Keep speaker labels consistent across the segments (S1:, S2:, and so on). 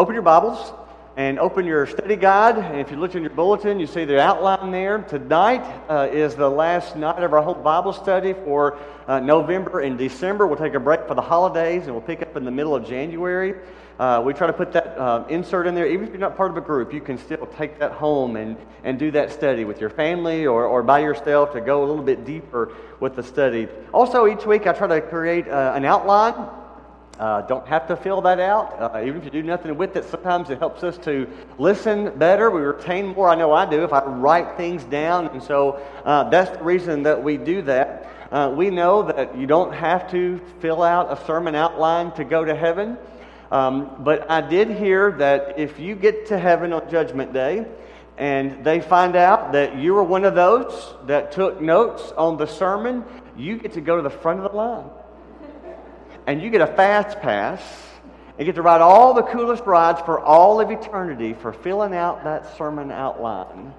S1: open your Bibles and open your study guide. And if you look in your bulletin, you see the outline there. Tonight uh, is the last night of our whole Bible study for uh, November and December. We'll take a break for the holidays and we'll pick up in the middle of January. Uh, we try to put that uh, insert in there. Even if you're not part of a group, you can still take that home and, and do that study with your family or, or by yourself to go a little bit deeper with the study. Also, each week I try to create uh, an outline uh, don't have to fill that out. Uh, even if you do nothing with it, sometimes it helps us to listen better. We retain more. I know I do if I write things down. And so uh, that's the reason that we do that. Uh, we know that you don't have to fill out a sermon outline to go to heaven. Um, but I did hear that if you get to heaven on Judgment Day, and they find out that you were one of those that took notes on the sermon, you get to go to the front of the line and you get a fast pass and get to ride all the coolest rides for all of eternity for filling out that sermon outline.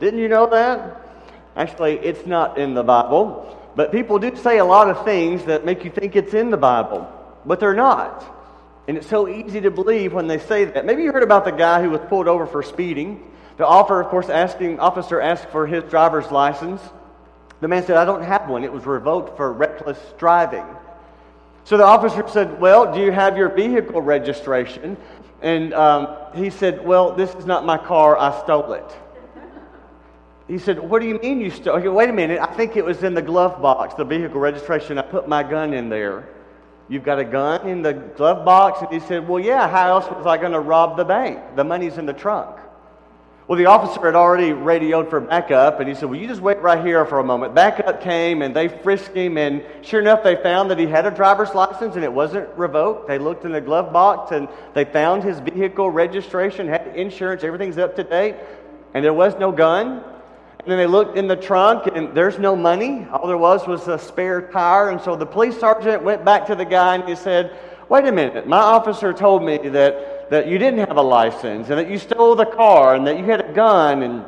S1: Didn't you know that? Actually, it's not in the Bible, but people do say a lot of things that make you think it's in the Bible, but they're not. And it's so easy to believe when they say that. Maybe you heard about the guy who was pulled over for speeding. The officer, of course, asking officer asked for his driver's license. The man said, "I don't have one. It was revoked for reckless driving." So the officer said, Well, do you have your vehicle registration? And um, he said, Well, this is not my car. I stole it. He said, What do you mean you stole it? Wait a minute. I think it was in the glove box, the vehicle registration. I put my gun in there. You've got a gun in the glove box? And he said, Well, yeah. How else was I going to rob the bank? The money's in the trunk. Well, the officer had already radioed for backup, and he said, Well, you just wait right here for a moment. Backup came, and they frisked him, and sure enough, they found that he had a driver's license, and it wasn't revoked. They looked in the glove box, and they found his vehicle registration, had insurance, everything's up to date, and there was no gun. And then they looked in the trunk, and there's no money. All there was was a spare tire. And so the police sergeant went back to the guy, and he said, Wait a minute, my officer told me that that you didn't have a license and that you stole the car and that you had a gun and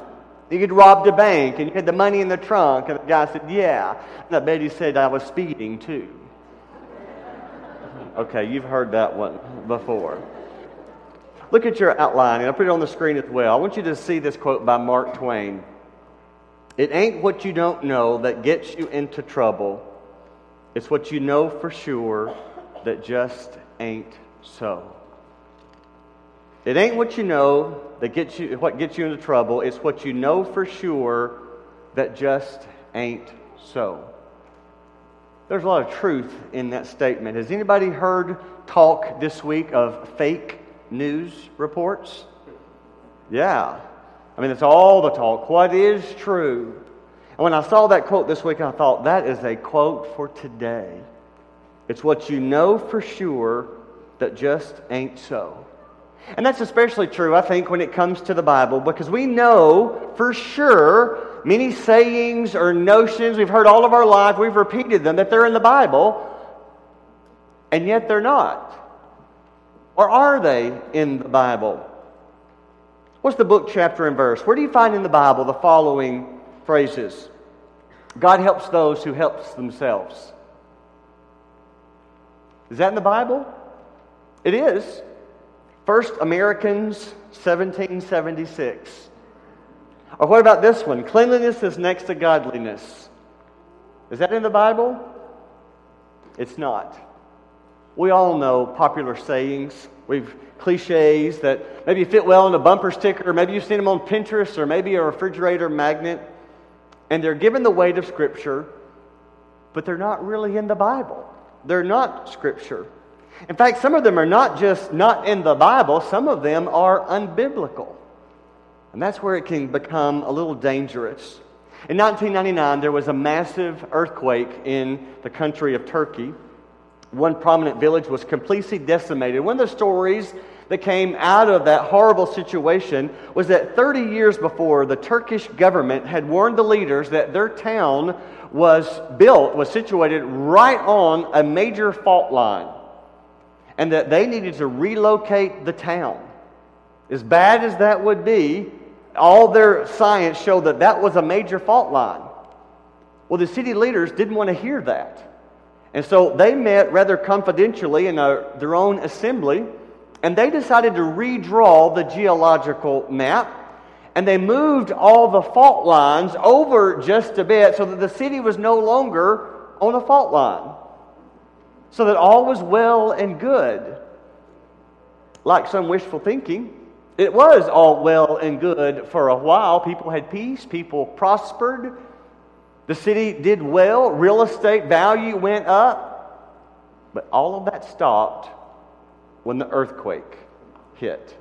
S1: you had robbed a bank and you had the money in the trunk. And the guy said, Yeah. And I bet said, I was speeding too. okay, you've heard that one before. Look at your outline, and I'll put it on the screen as well. I want you to see this quote by Mark Twain. It ain't what you don't know that gets you into trouble, it's what you know for sure that just ain't so. It ain't what you know that gets you what gets you into trouble. It's what you know for sure that just ain't so. There's a lot of truth in that statement. Has anybody heard talk this week of fake news reports? Yeah. I mean, it's all the talk. What is true? And when I saw that quote this week, I thought, that is a quote for today. It's what you know for sure that just ain't so. And that's especially true, I think, when it comes to the Bible, because we know for sure many sayings or notions we've heard all of our life, we've repeated them, that they're in the Bible, and yet they're not. Or are they in the Bible? What's the book, chapter, and verse? Where do you find in the Bible the following phrases? God helps those who helps themselves. Is that in the Bible? It is. First Americans, 1776. Or what about this one? Cleanliness is next to godliness. Is that in the Bible? It's not. We all know popular sayings. We've cliches that maybe fit well on a bumper sticker, maybe you've seen them on Pinterest, or maybe a refrigerator magnet. And they're given the weight of Scripture, but they're not really in the Bible. They're not Scripture. In fact, some of them are not just not in the Bible, some of them are unbiblical. And that's where it can become a little dangerous. In 1999, there was a massive earthquake in the country of Turkey. One prominent village was completely decimated. One of the stories that came out of that horrible situation was that 30 years before, the Turkish government had warned the leaders that their town was built, was situated right on a major fault line and that they needed to relocate the town. As bad as that would be, all their science showed that that was a major fault line. Well, the city leaders didn't want to hear that. And so they met rather confidentially in a, their own assembly and they decided to redraw the geological map. And they moved all the fault lines over just a bit so that the city was no longer on a fault line. So that all was well and good. Like some wishful thinking, it was all well and good for a while. People had peace, people prospered, the city did well, real estate value went up, but all of that stopped when the earthquake hit.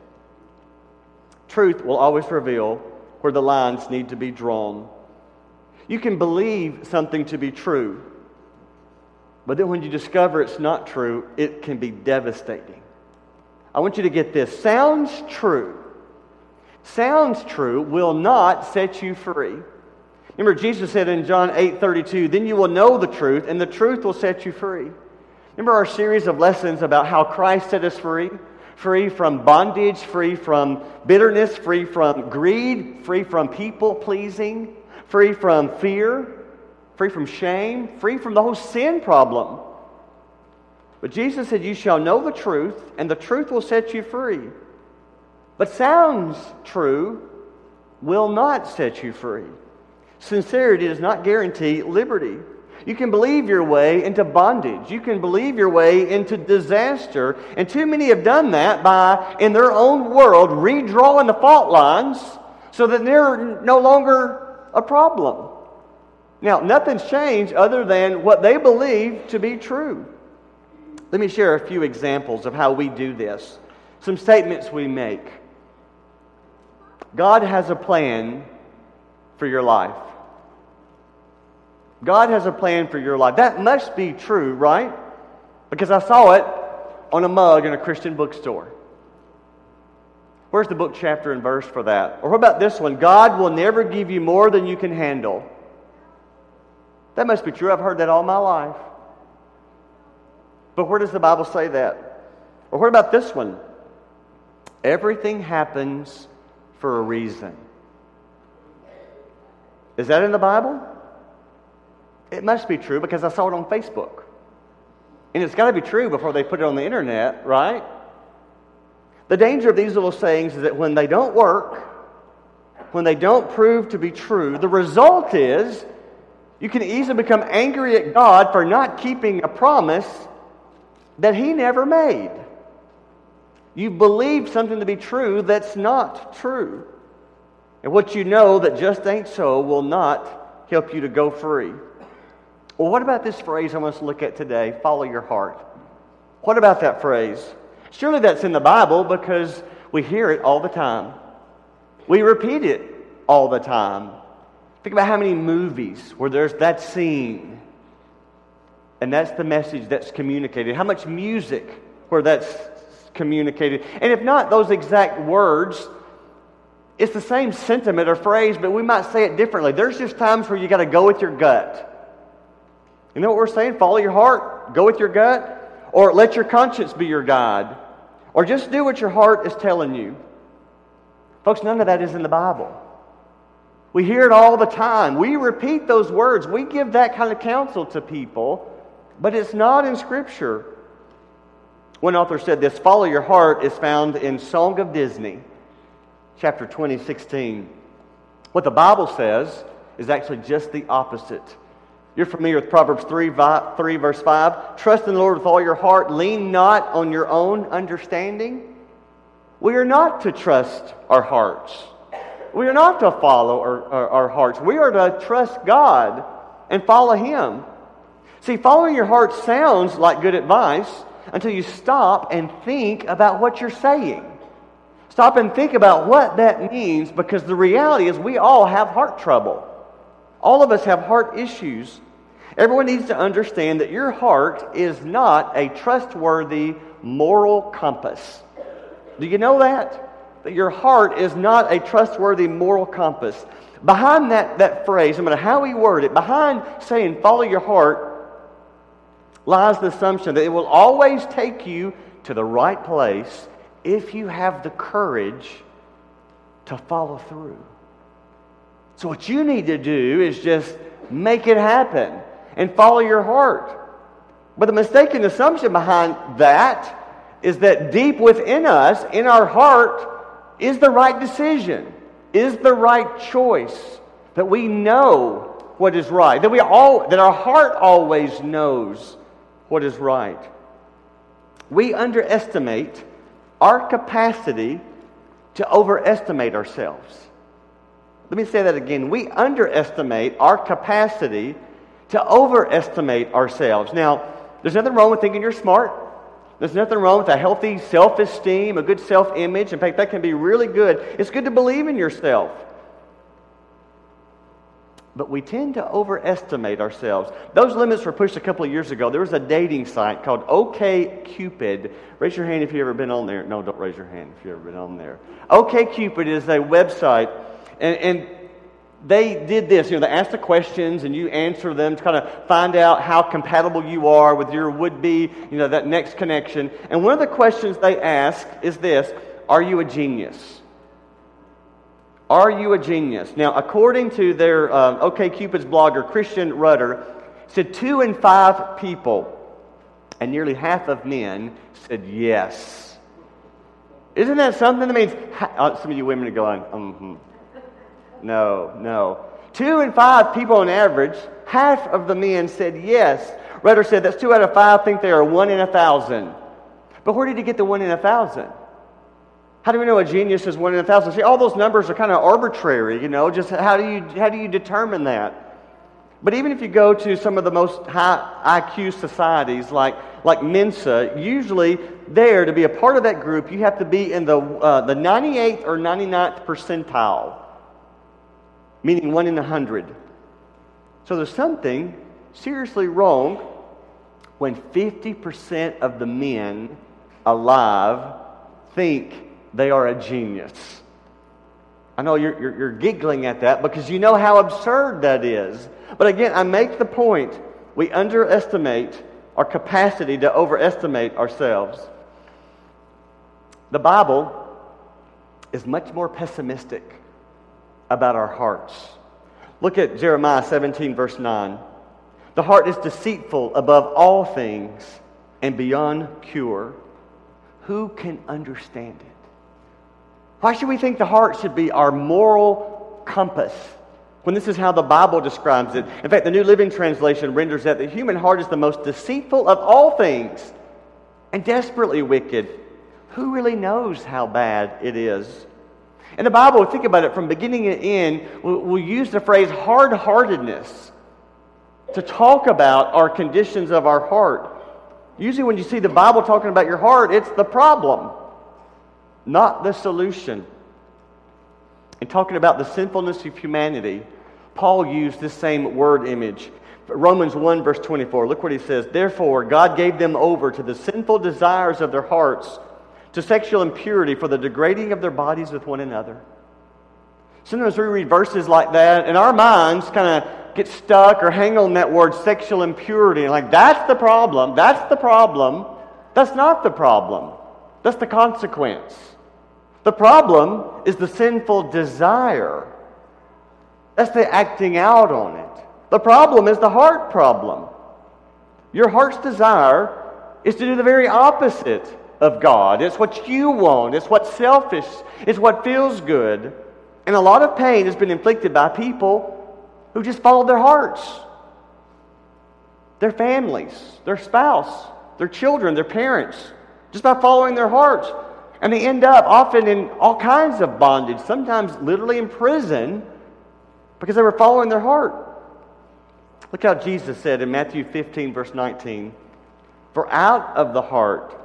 S1: Truth will always reveal where the lines need to be drawn. You can believe something to be true, but then when you discover it's not true, it can be devastating. I want you to get this. Sounds true. Sounds true will not set you free. Remember, Jesus said in John 8 32, Then you will know the truth, and the truth will set you free. Remember our series of lessons about how Christ set us free? Free from bondage, free from bitterness, free from greed, free from people pleasing, free from fear, free from shame, free from the whole sin problem. But Jesus said, You shall know the truth, and the truth will set you free. But sounds true will not set you free. Sincerity does not guarantee liberty. You can believe your way into bondage. You can believe your way into disaster. And too many have done that by, in their own world, redrawing the fault lines so that they're no longer a problem. Now, nothing's changed other than what they believe to be true. Let me share a few examples of how we do this. Some statements we make. God has a plan for your life. God has a plan for your life. That must be true, right? Because I saw it on a mug in a Christian bookstore. Where's the book, chapter, and verse for that? Or what about this one? God will never give you more than you can handle. That must be true. I've heard that all my life. But where does the Bible say that? Or what about this one? Everything happens for a reason. Is that in the Bible? It must be true because I saw it on Facebook. And it's got to be true before they put it on the internet, right? The danger of these little sayings is that when they don't work, when they don't prove to be true, the result is you can easily become angry at God for not keeping a promise that He never made. You believe something to be true that's not true. And what you know that just ain't so will not help you to go free. Well, what about this phrase I want to look at today? Follow your heart. What about that phrase? Surely that's in the Bible because we hear it all the time. We repeat it all the time. Think about how many movies where there's that scene and that's the message that's communicated. How much music where that's communicated. And if not those exact words, it's the same sentiment or phrase, but we might say it differently. There's just times where you got to go with your gut. You know what we're saying? Follow your heart, go with your gut, or let your conscience be your guide, or just do what your heart is telling you. Folks, none of that is in the Bible. We hear it all the time. We repeat those words. We give that kind of counsel to people, but it's not in Scripture. One author said this Follow your heart is found in Song of Disney chapter 20, 16. What the Bible says is actually just the opposite. You're familiar with Proverbs 3, 3, verse 5. Trust in the Lord with all your heart. Lean not on your own understanding. We are not to trust our hearts. We are not to follow our, our, our hearts. We are to trust God and follow Him. See, following your heart sounds like good advice until you stop and think about what you're saying. Stop and think about what that means because the reality is we all have heart trouble. All of us have heart issues. Everyone needs to understand that your heart is not a trustworthy moral compass. Do you know that? That your heart is not a trustworthy moral compass. Behind that, that phrase, no matter how we word it, behind saying follow your heart lies the assumption that it will always take you to the right place if you have the courage to follow through. So, what you need to do is just make it happen and follow your heart. But the mistaken assumption behind that is that deep within us, in our heart, is the right decision, is the right choice, that we know what is right, that we all that our heart always knows what is right. We underestimate our capacity to overestimate ourselves. Let me say that again. We underestimate our capacity to overestimate ourselves. Now, there's nothing wrong with thinking you're smart. There's nothing wrong with a healthy self esteem, a good self image. In fact, that can be really good. It's good to believe in yourself. But we tend to overestimate ourselves. Those limits were pushed a couple of years ago. There was a dating site called OK Cupid. Raise your hand if you've ever been on there. No, don't raise your hand if you've ever been on there. OK Cupid is a website, and, and they did this. You know, they ask the questions and you answer them to kind of find out how compatible you are with your would be, you know, that next connection. And one of the questions they ask is this Are you a genius? Are you a genius? Now, according to their um, OK Cupid's blogger, Christian Rudder, said two in five people, and nearly half of men, said yes. Isn't that something? That means uh, some of you women are going, mm-hmm. No, no. Two in five people on average, half of the men said yes. Rudder said that's two out of five think they are one in a thousand. But where did he get the one in a thousand? How do we know a genius is one in a thousand? See, all those numbers are kind of arbitrary, you know, just how do you, how do you determine that? But even if you go to some of the most high IQ societies like, like Mensa, usually there to be a part of that group, you have to be in the, uh, the 98th or 99th percentile meaning one in a hundred. So there's something seriously wrong when 50% of the men alive think they are a genius. I know you're, you're, you're, giggling at that because you know how absurd that is. But again, I make the point we underestimate our capacity to overestimate ourselves. The Bible is much more pessimistic about our hearts. Look at Jeremiah 17, verse 9. The heart is deceitful above all things and beyond cure. Who can understand it? Why should we think the heart should be our moral compass when this is how the Bible describes it? In fact, the New Living Translation renders that the human heart is the most deceitful of all things and desperately wicked. Who really knows how bad it is? In the Bible, think about it from beginning to end, we'll use the phrase hard heartedness to talk about our conditions of our heart. Usually, when you see the Bible talking about your heart, it's the problem, not the solution. And talking about the sinfulness of humanity, Paul used this same word image. Romans 1, verse 24. Look what he says. Therefore, God gave them over to the sinful desires of their hearts to sexual impurity for the degrading of their bodies with one another. Sometimes we read verses like that, and our minds kind of get stuck or hang on that word sexual impurity. Like, that's the problem. That's the problem. That's not the problem. That's the consequence. The problem is the sinful desire. That's the acting out on it. The problem is the heart problem. Your heart's desire is to do the very opposite of God. It's what you want. It's what's selfish. It's what feels good. And a lot of pain has been inflicted by people who just followed their hearts, their families, their spouse, their children, their parents, just by following their hearts. And they end up often in all kinds of bondage, sometimes literally in prison because they were following their heart. Look how Jesus said in Matthew 15, verse 19 For out of the heart,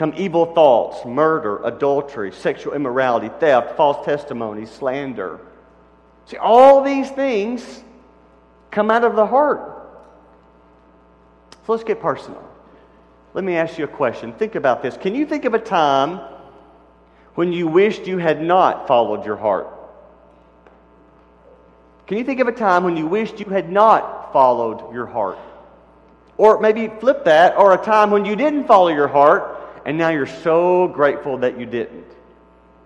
S1: come evil thoughts, murder, adultery, sexual immorality, theft, false testimony, slander. See, all these things come out of the heart. So let's get personal. Let me ask you a question. Think about this. Can you think of a time when you wished you had not followed your heart? Can you think of a time when you wished you had not followed your heart? Or maybe flip that, or a time when you didn't follow your heart and now you're so grateful that you didn't.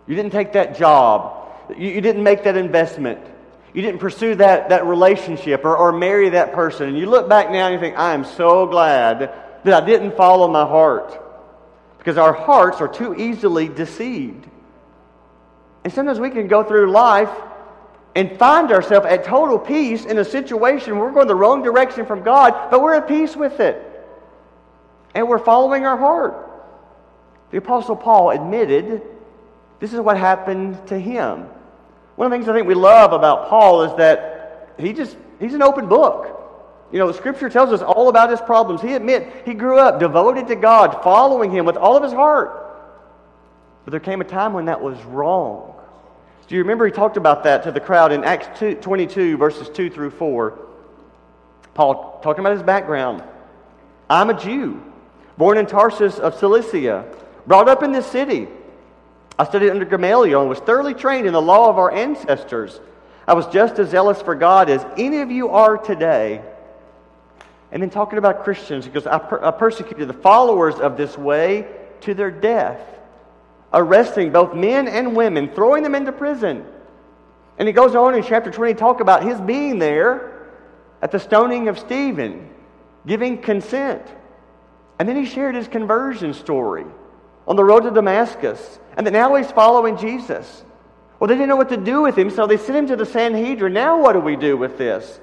S1: You didn't take that job. You, you didn't make that investment. You didn't pursue that, that relationship or, or marry that person. And you look back now and you think, I am so glad that I didn't follow my heart. because our hearts are too easily deceived. And sometimes we can go through life and find ourselves at total peace in a situation where we're going the wrong direction from God, but we're at peace with it. And we're following our heart. The Apostle Paul admitted this is what happened to him. One of the things I think we love about Paul is that he just, he's an open book. You know, the Scripture tells us all about his problems. He admit he grew up devoted to God, following Him with all of his heart. But there came a time when that was wrong. Do you remember he talked about that to the crowd in Acts 2, 22, verses 2 through 4? Paul talking about his background. I'm a Jew, born in Tarsus of Cilicia, brought up in this city. I studied under Gamaliel and was thoroughly trained in the law of our ancestors. I was just as zealous for God as any of you are today. And then talking about Christians, because I, per- I persecuted the followers of this way to their death arresting both men and women, throwing them into prison. And he goes on in chapter 20 to talk about his being there at the stoning of Stephen, giving consent. And then he shared his conversion story on the road to Damascus, and that now he's following Jesus. Well, they didn't know what to do with him, so they sent him to the Sanhedrin. Now, what do we do with this?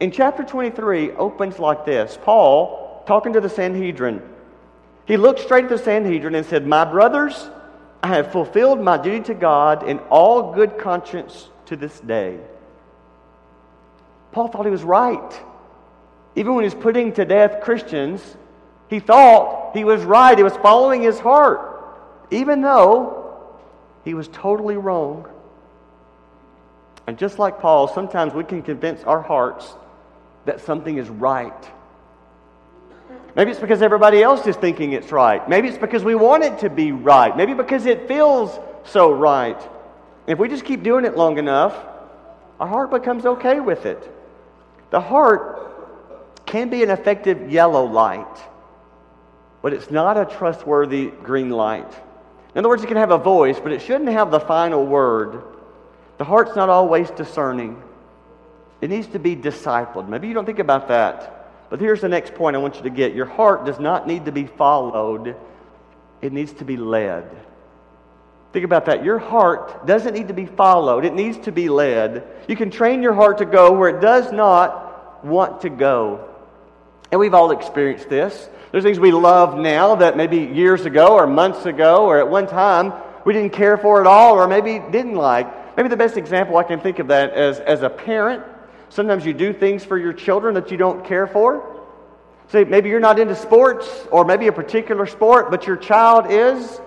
S1: In chapter 23, opens like this Paul, talking to the Sanhedrin, he looked straight at the Sanhedrin and said, My brothers, I have fulfilled my duty to God in all good conscience to this day. Paul thought he was right. Even when he was putting to death Christians, he thought he was right. He was following his heart, even though he was totally wrong. And just like Paul, sometimes we can convince our hearts that something is right Maybe it's because everybody else is thinking it's right. Maybe it's because we want it to be right. Maybe because it feels so right. If we just keep doing it long enough, our heart becomes okay with it. The heart can be an effective yellow light, but it's not a trustworthy green light. In other words, it can have a voice, but it shouldn't have the final word. The heart's not always discerning, it needs to be discipled. Maybe you don't think about that. But here's the next point I want you to get your heart does not need to be followed, it needs to be led. Think about that. Your heart doesn't need to be followed, it needs to be led. You can train your heart to go where it does not want to go. And we've all experienced this. There's things we love now that maybe years ago or months ago or at one time we didn't care for at all or maybe didn't like. Maybe the best example I can think of that as, as a parent Sometimes you do things for your children that you don't care for. Say, maybe you're not into sports or maybe a particular sport, but your child is.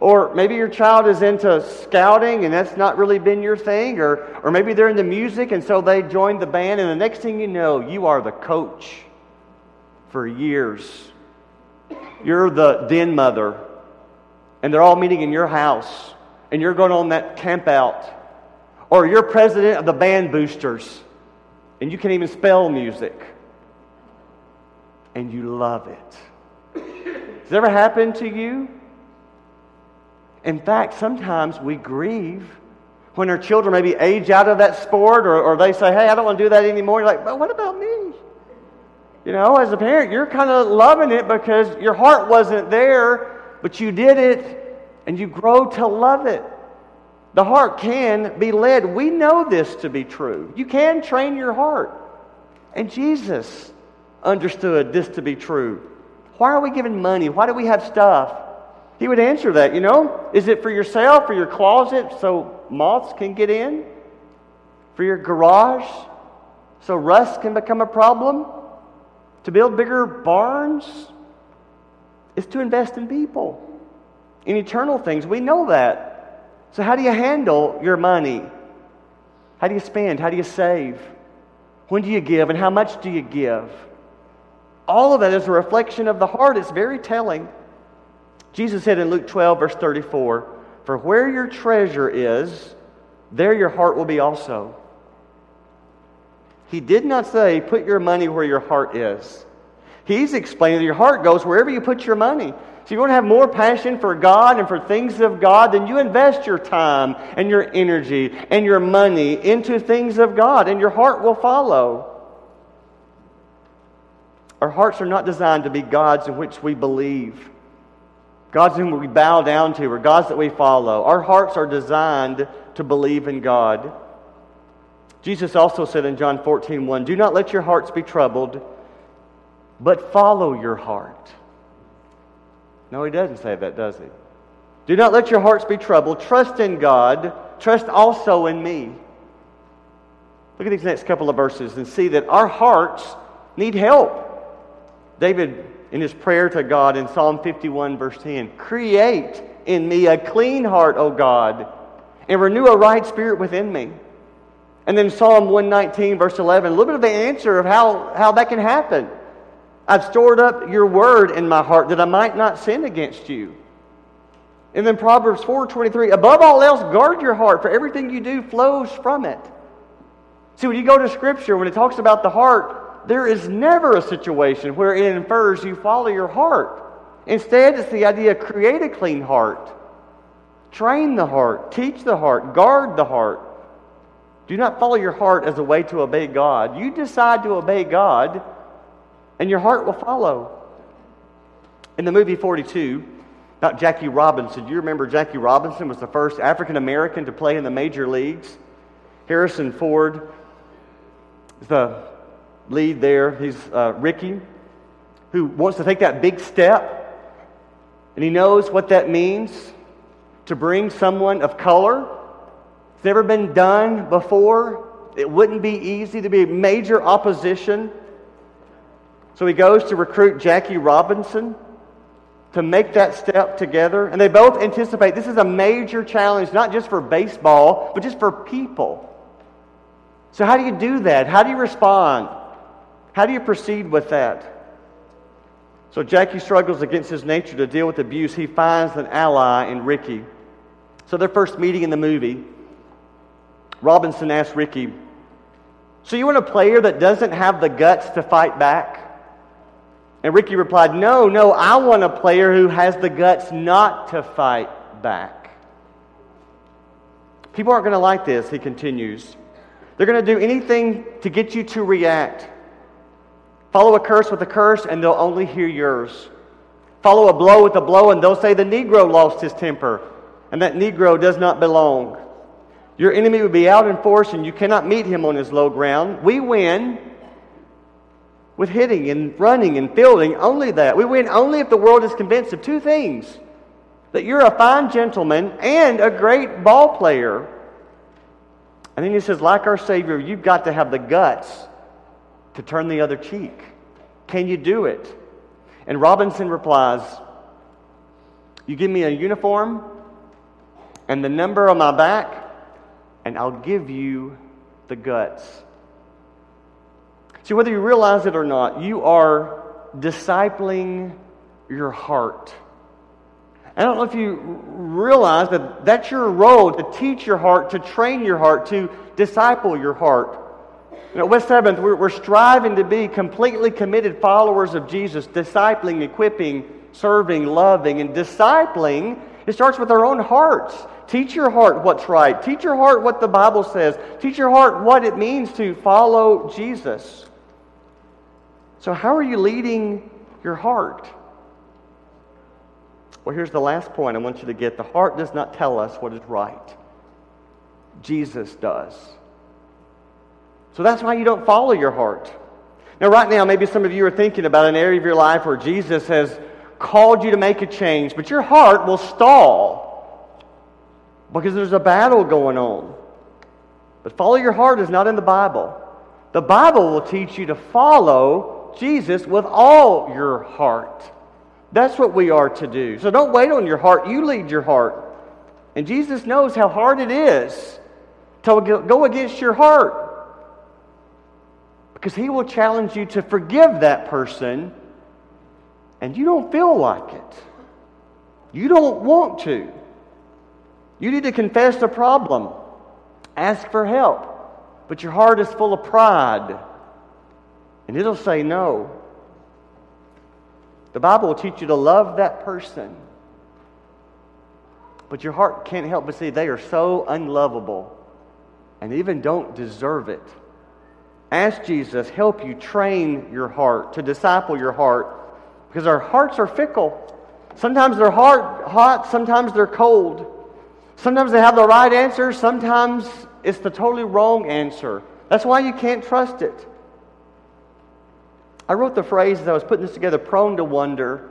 S1: Or maybe your child is into scouting and that's not really been your thing. Or, or maybe they're into music and so they joined the band, and the next thing you know, you are the coach for years. You're the den mother, and they're all meeting in your house, and you're going on that camp out. Or you're president of the band boosters and you can't even spell music, and you love it. Has it ever happened to you? In fact, sometimes we grieve when our children maybe age out of that sport or, or they say, hey, I don't want to do that anymore. You're like, but what about me? You know, as a parent, you're kind of loving it because your heart wasn't there, but you did it and you grow to love it. The heart can be led. We know this to be true. You can train your heart. And Jesus understood this to be true. Why are we giving money? Why do we have stuff? He would answer that, you know. Is it for yourself, for your closet, so moths can get in? For your garage, so rust can become a problem? To build bigger barns? Is to invest in people, in eternal things. We know that. So, how do you handle your money? How do you spend? How do you save? When do you give? And how much do you give? All of that is a reflection of the heart. It's very telling. Jesus said in Luke 12, verse 34, For where your treasure is, there your heart will be also. He did not say, Put your money where your heart is. He's explaining that your heart goes wherever you put your money. So you want to have more passion for God and for things of God, then you invest your time and your energy and your money into things of God, and your heart will follow. Our hearts are not designed to be gods in which we believe. gods whom we bow down to, or gods that we follow. Our hearts are designed to believe in God. Jesus also said in John 14, 1, Do not let your hearts be troubled, but follow your heart. No, he doesn't say that, does he? Do not let your hearts be troubled. Trust in God. Trust also in me. Look at these next couple of verses and see that our hearts need help. David, in his prayer to God in Psalm 51, verse 10, create in me a clean heart, O God, and renew a right spirit within me. And then Psalm 119, verse 11, a little bit of the answer of how, how that can happen. I've stored up your word in my heart that I might not sin against you. And then Proverbs 4:23, above all else, guard your heart, for everything you do flows from it. See, when you go to Scripture, when it talks about the heart, there is never a situation where it infers you follow your heart. Instead, it's the idea create a clean heart, train the heart, teach the heart, guard the heart. Do not follow your heart as a way to obey God. You decide to obey God, and your heart will follow. In the movie 42, about Jackie Robinson, you remember Jackie Robinson was the first African American to play in the major leagues? Harrison Ford is the lead there. He's uh, Rickey, who wants to take that big step, and he knows what that means to bring someone of color never been done before. It wouldn't be easy to be major opposition. So he goes to recruit Jackie Robinson to make that step together. And they both anticipate this is a major challenge, not just for baseball, but just for people. So, how do you do that? How do you respond? How do you proceed with that? So, Jackie struggles against his nature to deal with abuse. He finds an ally in Rickey. So, their first meeting in the movie Robinson asked Rickey, So you want a player that doesn't have the guts to fight back? And Rickey replied, No, no, I want a player who has the guts not to fight back. People aren't going to like this, he continues. They're going to do anything to get you to react. Follow a curse with a curse, and they'll only hear yours. Follow a blow with a blow, and they'll say the Negro lost his temper, and that Negro does not belong. Your enemy will be out in force and you cannot meet him on his low ground. We win with hitting and running and fielding, only that. We win only if the world is convinced of two things that you're a fine gentleman and a great ball player. And then he says, like our Savior, you've got to have the guts to turn the other cheek. Can you do it? And Robinson replies, You give me a uniform and the number on my back, and I'll give you the guts. See, whether you realize it or not, you are discipling your heart. I don't know if you realize that that's your role to teach your heart, to train your heart, to disciple your heart. You know, West Seventh, we're, we're striving to be completely committed followers of Jesus, discipling, equipping, serving, loving, and discipling. It starts with our own hearts. Teach your heart what's right. Teach your heart what the Bible says. Teach your heart what it means to follow Jesus. So, how are you leading your heart? Well, here's the last point I want you to get. The heart does not tell us what is right, Jesus does. So, that's why you don't follow your heart. Now, right now, maybe some of you are thinking about an area of your life where Jesus has called you to make a change, but your heart will stall because there's a battle going on. But follow your heart is not in the Bible. The Bible will teach you to follow Jesus with all your heart. That's what we are to do. So don't wait on your heart. You lead your heart. And Jesus knows how hard it is to go against your heart. Because he will challenge you to forgive that person, and you don't feel like it. You don't want to. You need to confess the problem, ask for help. But your heart is full of pride, and it'll say no. The Bible will teach you to love that person. But your heart can't help but see they are so unlovable and even don't deserve it. Ask Jesus, help you train your heart, to disciple your heart, because our hearts are fickle. Sometimes they're hard, hot, sometimes they're cold. Sometimes they have the right answer, sometimes it's the totally wrong answer. That's why you can't trust it. I wrote the phrase as I was putting this together prone to wonder.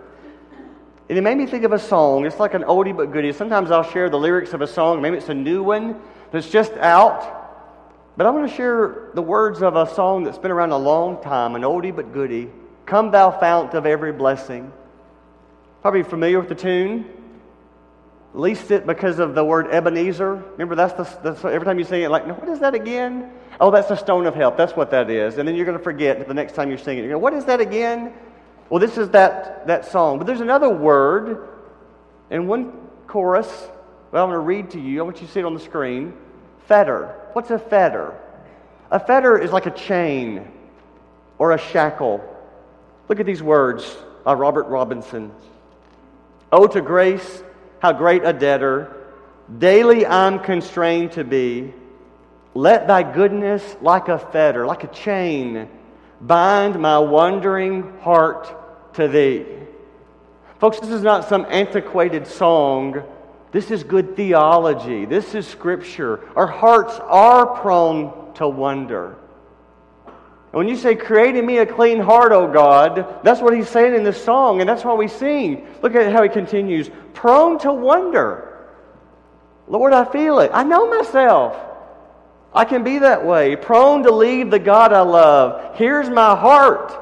S1: And it made me think of a song. It's like an oldie but goodie. Sometimes I'll share the lyrics of a song. Maybe it's a new one that's just out. But I want to share the words of a song that's been around a long time, an oldie but goodie. Come, thou fount of every blessing. Probably familiar with the tune. Least it because of the word Ebenezer. Remember, that's, the, that's every time you sing it, like, what is that again? Oh, that's the stone of help. That's what that is. And then you're going to forget the next time you're singing. You go, what is that again? Well, this is that, that song. But there's another word in one chorus. Well, I'm going to read to you. I want you to see it on the screen. Fetter. What's a fetter? A fetter is like a chain or a shackle. Look at these words by Robert Robinson. Oh, to grace, how great a debtor, daily I'm constrained to be. Let thy goodness, like a fetter, like a chain, bind my wandering heart to thee. Folks, this is not some antiquated song. This is good theology. This is scripture. Our hearts are prone to wonder. When you say, Create in me a clean heart, O God, that's what he's saying in this song, and that's why we sing. Look at how he continues prone to wonder. Lord, I feel it. I know myself. I can be that way, prone to leave the God I love. Here's my heart.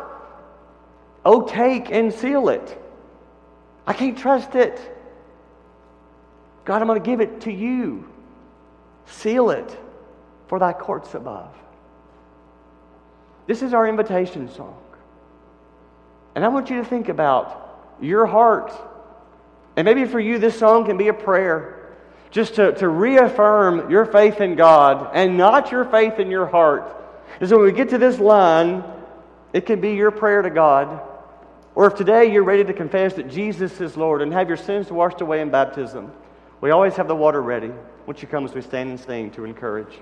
S1: Oh, take and seal it. I can't trust it. God, I'm going to give it to you. Seal it for thy courts above. This is our invitation song. And I want you to think about your heart. And maybe for you, this song can be a prayer just to, to reaffirm your faith in God and not your faith in your heart. And so when we get to this line, it can be your prayer to God. Or if today you're ready to confess that Jesus is Lord and have your sins washed away in baptism, we always have the water ready. Won't you come as we stand and sing to encourage?